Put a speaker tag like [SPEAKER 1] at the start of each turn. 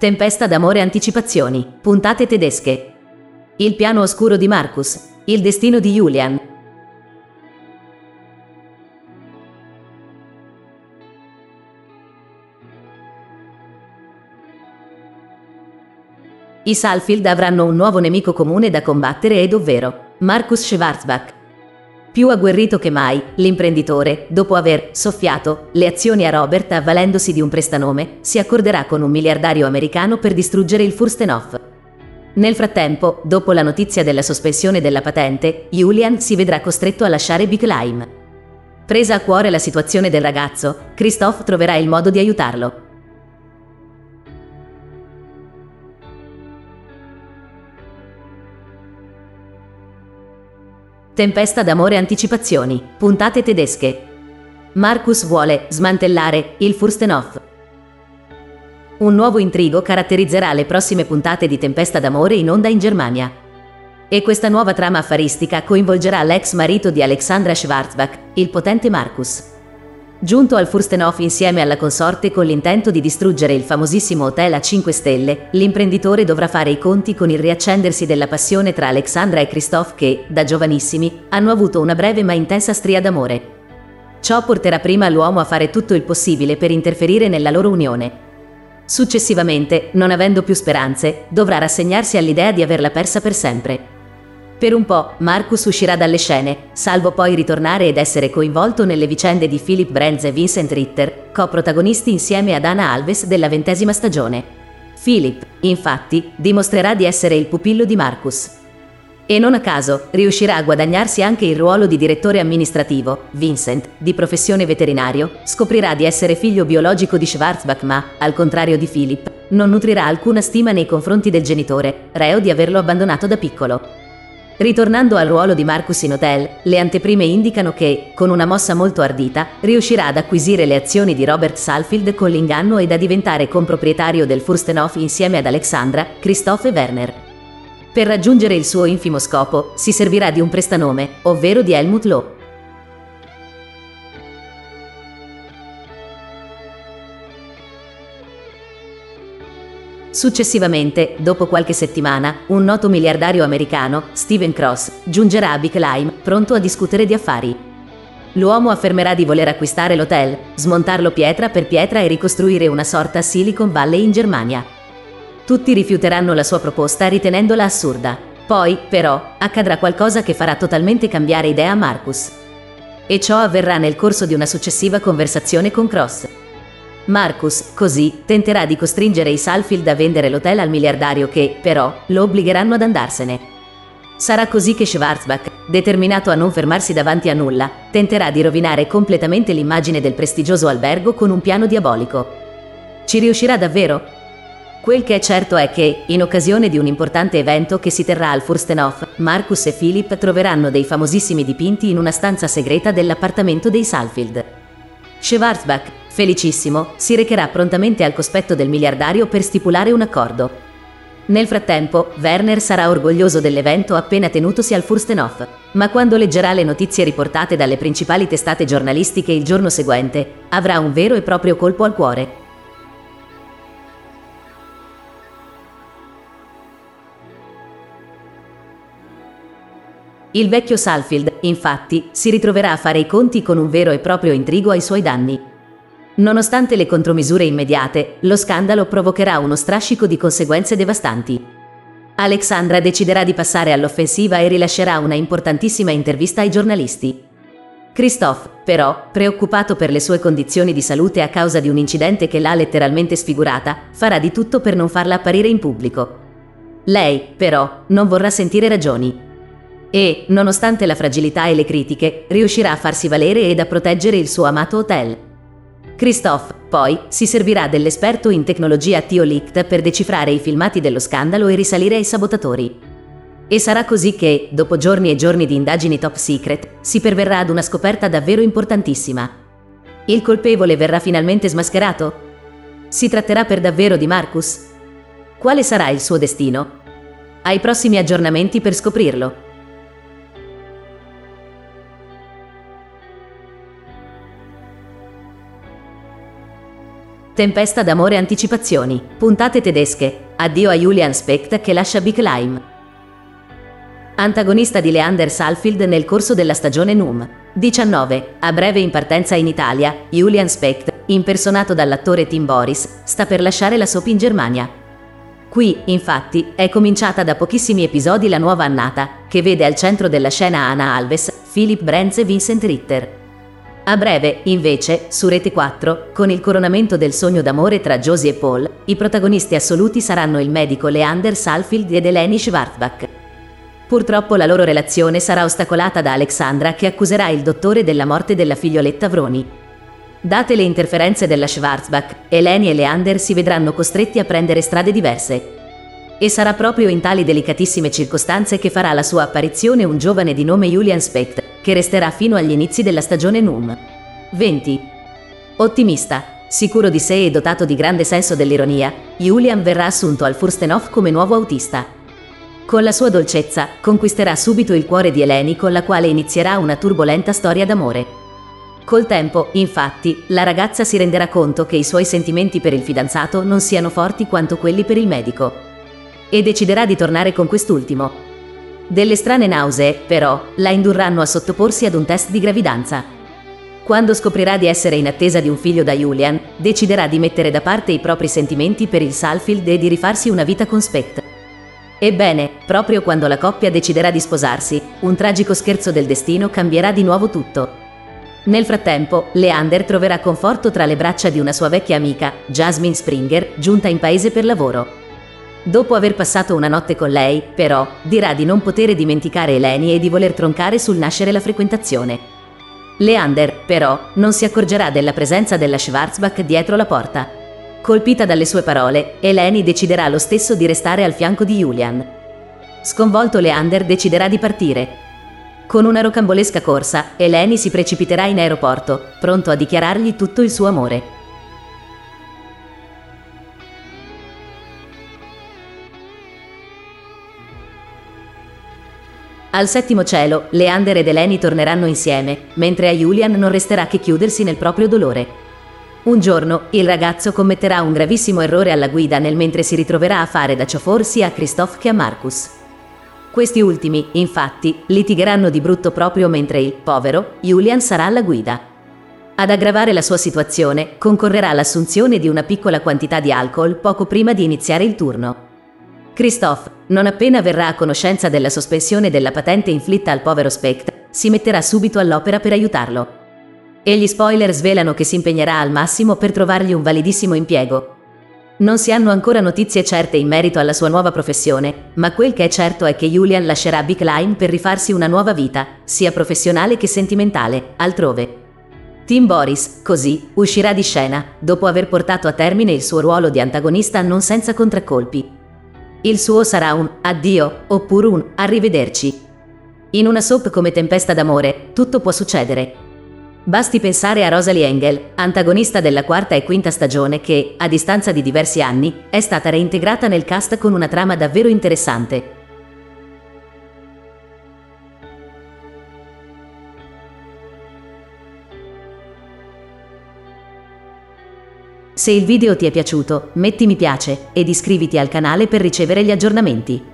[SPEAKER 1] Tempesta d'amore anticipazioni, puntate tedesche. Il piano oscuro di Marcus, il destino di Julian. I Salfield avranno un nuovo nemico comune da combattere ed ovvero Marcus Schwarzbach. Più agguerrito che mai, l'imprenditore, dopo aver soffiato le azioni a Robert avvalendosi di un prestanome, si accorderà con un miliardario americano per distruggere il Furstenhof. Nel frattempo, dopo la notizia della sospensione della patente, Julian si vedrà costretto a lasciare Bicklheim. Presa a cuore la situazione del ragazzo, Christoph troverà il modo di aiutarlo. Tempesta d'amore anticipazioni, puntate tedesche. Marcus vuole smantellare il Furstenhof. Un nuovo intrigo caratterizzerà le prossime puntate di Tempesta d'amore in onda in Germania. E questa nuova trama affaristica coinvolgerà l'ex marito di Alexandra Schwarzbach, il potente Marcus. Giunto al Furstenhof insieme alla consorte con l'intento di distruggere il famosissimo hotel a 5 stelle, l'imprenditore dovrà fare i conti con il riaccendersi della passione tra Alexandra e Christophe che, da giovanissimi, hanno avuto una breve ma intensa stria d'amore. Ciò porterà prima l'uomo a fare tutto il possibile per interferire nella loro unione. Successivamente, non avendo più speranze, dovrà rassegnarsi all'idea di averla persa per sempre. Per un po' Marcus uscirà dalle scene, salvo poi ritornare ed essere coinvolto nelle vicende di Philip Brands e Vincent Ritter, coprotagonisti insieme ad Anna Alves della ventesima stagione. Philip, infatti, dimostrerà di essere il pupillo di Marcus. E non a caso, riuscirà a guadagnarsi anche il ruolo di direttore amministrativo. Vincent, di professione veterinario, scoprirà di essere figlio biologico di Schwarzbach ma, al contrario di Philip, non nutrirà alcuna stima nei confronti del genitore, reo di averlo abbandonato da piccolo. Ritornando al ruolo di Marcus in hotel, le anteprime indicano che, con una mossa molto ardita, riuscirà ad acquisire le azioni di Robert Salfield con l'inganno ed a diventare comproprietario del Furstenhof insieme ad Alexandra, Christophe e Werner. Per raggiungere il suo infimo scopo, si servirà di un prestanome, ovvero di Helmut Lowe. Successivamente, dopo qualche settimana, un noto miliardario americano, Steven Cross, giungerà a Bicklheim, pronto a discutere di affari. L'uomo affermerà di voler acquistare l'hotel, smontarlo pietra per pietra e ricostruire una sorta Silicon Valley in Germania. Tutti rifiuteranno la sua proposta ritenendola assurda. Poi, però, accadrà qualcosa che farà totalmente cambiare idea a Marcus. E ciò avverrà nel corso di una successiva conversazione con Cross. Marcus, così, tenterà di costringere i Salfield a vendere l'hotel al miliardario che, però, lo obbligheranno ad andarsene. Sarà così che Schwarzbach, determinato a non fermarsi davanti a nulla, tenterà di rovinare completamente l'immagine del prestigioso albergo con un piano diabolico. Ci riuscirà davvero? Quel che è certo è che, in occasione di un importante evento che si terrà al Furstenhof, Marcus e Philip troveranno dei famosissimi dipinti in una stanza segreta dell'appartamento dei Salfield. Schwarzbach, Felicissimo, si recherà prontamente al cospetto del miliardario per stipulare un accordo. Nel frattempo, Werner sarà orgoglioso dell'evento appena tenutosi al Furstenhof, ma quando leggerà le notizie riportate dalle principali testate giornalistiche il giorno seguente, avrà un vero e proprio colpo al cuore. Il vecchio Salfield, infatti, si ritroverà a fare i conti con un vero e proprio intrigo ai suoi danni. Nonostante le contromisure immediate, lo scandalo provocherà uno strascico di conseguenze devastanti. Alexandra deciderà di passare all'offensiva e rilascerà una importantissima intervista ai giornalisti. Christophe, però, preoccupato per le sue condizioni di salute a causa di un incidente che l'ha letteralmente sfigurata, farà di tutto per non farla apparire in pubblico. Lei, però, non vorrà sentire ragioni. E, nonostante la fragilità e le critiche, riuscirà a farsi valere ed a proteggere il suo amato hotel. Christophe, poi, si servirà dell'esperto in tecnologia Tio Licht per decifrare i filmati dello scandalo e risalire ai sabotatori. E sarà così che, dopo giorni e giorni di indagini top secret, si perverrà ad una scoperta davvero importantissima. Il colpevole verrà finalmente smascherato? Si tratterà per davvero di Marcus? Quale sarà il suo destino? Ai prossimi aggiornamenti per scoprirlo. Tempesta d'amore anticipazioni. Puntate tedesche. Addio a Julian Specht che lascia Big Lime. Antagonista di Leander Salfield nel corso della stagione NUM. 19. A breve in partenza in Italia, Julian Specht, impersonato dall'attore Tim Boris, sta per lasciare la soap in Germania. Qui, infatti, è cominciata da pochissimi episodi la nuova annata, che vede al centro della scena Anna Alves, Philip Brenz e Vincent Ritter. A breve, invece, su Rete 4, con il coronamento del sogno d'amore tra Josie e Paul, i protagonisti assoluti saranno il medico Leander Salfield ed Eleni Schwarzbach. Purtroppo la loro relazione sarà ostacolata da Alexandra che accuserà il dottore della morte della figlioletta Vroni. Date le interferenze della Schwarzbach, Eleni e Leander si vedranno costretti a prendere strade diverse. E sarà proprio in tali delicatissime circostanze che farà la sua apparizione un giovane di nome Julian Specht, che resterà fino agli inizi della stagione NUM. 20. Ottimista, sicuro di sé e dotato di grande senso dell'ironia, Julian verrà assunto al Furstenhof come nuovo autista. Con la sua dolcezza conquisterà subito il cuore di Eleni con la quale inizierà una turbolenta storia d'amore. Col tempo, infatti, la ragazza si renderà conto che i suoi sentimenti per il fidanzato non siano forti quanto quelli per il medico. E deciderà di tornare con quest'ultimo, delle strane nausee, però, la indurranno a sottoporsi ad un test di gravidanza. Quando scoprirà di essere in attesa di un figlio da Julian, deciderà di mettere da parte i propri sentimenti per il Salfield e di rifarsi una vita con Spect. Ebbene, proprio quando la coppia deciderà di sposarsi, un tragico scherzo del destino cambierà di nuovo tutto. Nel frattempo, Leander troverà conforto tra le braccia di una sua vecchia amica, Jasmine Springer, giunta in paese per lavoro. Dopo aver passato una notte con lei, però, dirà di non poter dimenticare Eleni e di voler troncare sul nascere la frequentazione. Leander, però, non si accorgerà della presenza della Schwarzbach dietro la porta. Colpita dalle sue parole, Eleni deciderà lo stesso di restare al fianco di Julian. Sconvolto Leander deciderà di partire. Con una rocambolesca corsa, Eleni si precipiterà in aeroporto, pronto a dichiarargli tutto il suo amore. Al settimo cielo, Leander ed Eleni torneranno insieme, mentre a Julian non resterà che chiudersi nel proprio dolore. Un giorno, il ragazzo commetterà un gravissimo errore alla guida nel mentre si ritroverà a fare da cioffor sia a Christophe che a Marcus. Questi ultimi, infatti, litigheranno di brutto proprio mentre il povero Julian sarà alla guida. Ad aggravare la sua situazione, concorrerà l'assunzione di una piccola quantità di alcol poco prima di iniziare il turno. Christophe, non appena verrà a conoscenza della sospensione della patente inflitta al povero Specht, si metterà subito all'opera per aiutarlo. E gli spoiler svelano che si impegnerà al massimo per trovargli un validissimo impiego. Non si hanno ancora notizie certe in merito alla sua nuova professione, ma quel che è certo è che Julian lascerà Big Line per rifarsi una nuova vita, sia professionale che sentimentale, altrove. Tim Boris, così, uscirà di scena, dopo aver portato a termine il suo ruolo di antagonista non senza contraccolpi, il suo sarà un addio oppure un arrivederci. In una soap come Tempesta d'amore, tutto può succedere. Basti pensare a Rosalie Engel, antagonista della quarta e quinta stagione che, a distanza di diversi anni, è stata reintegrata nel cast con una trama davvero interessante. Se il video ti è piaciuto, metti mi piace ed iscriviti al canale per ricevere gli aggiornamenti.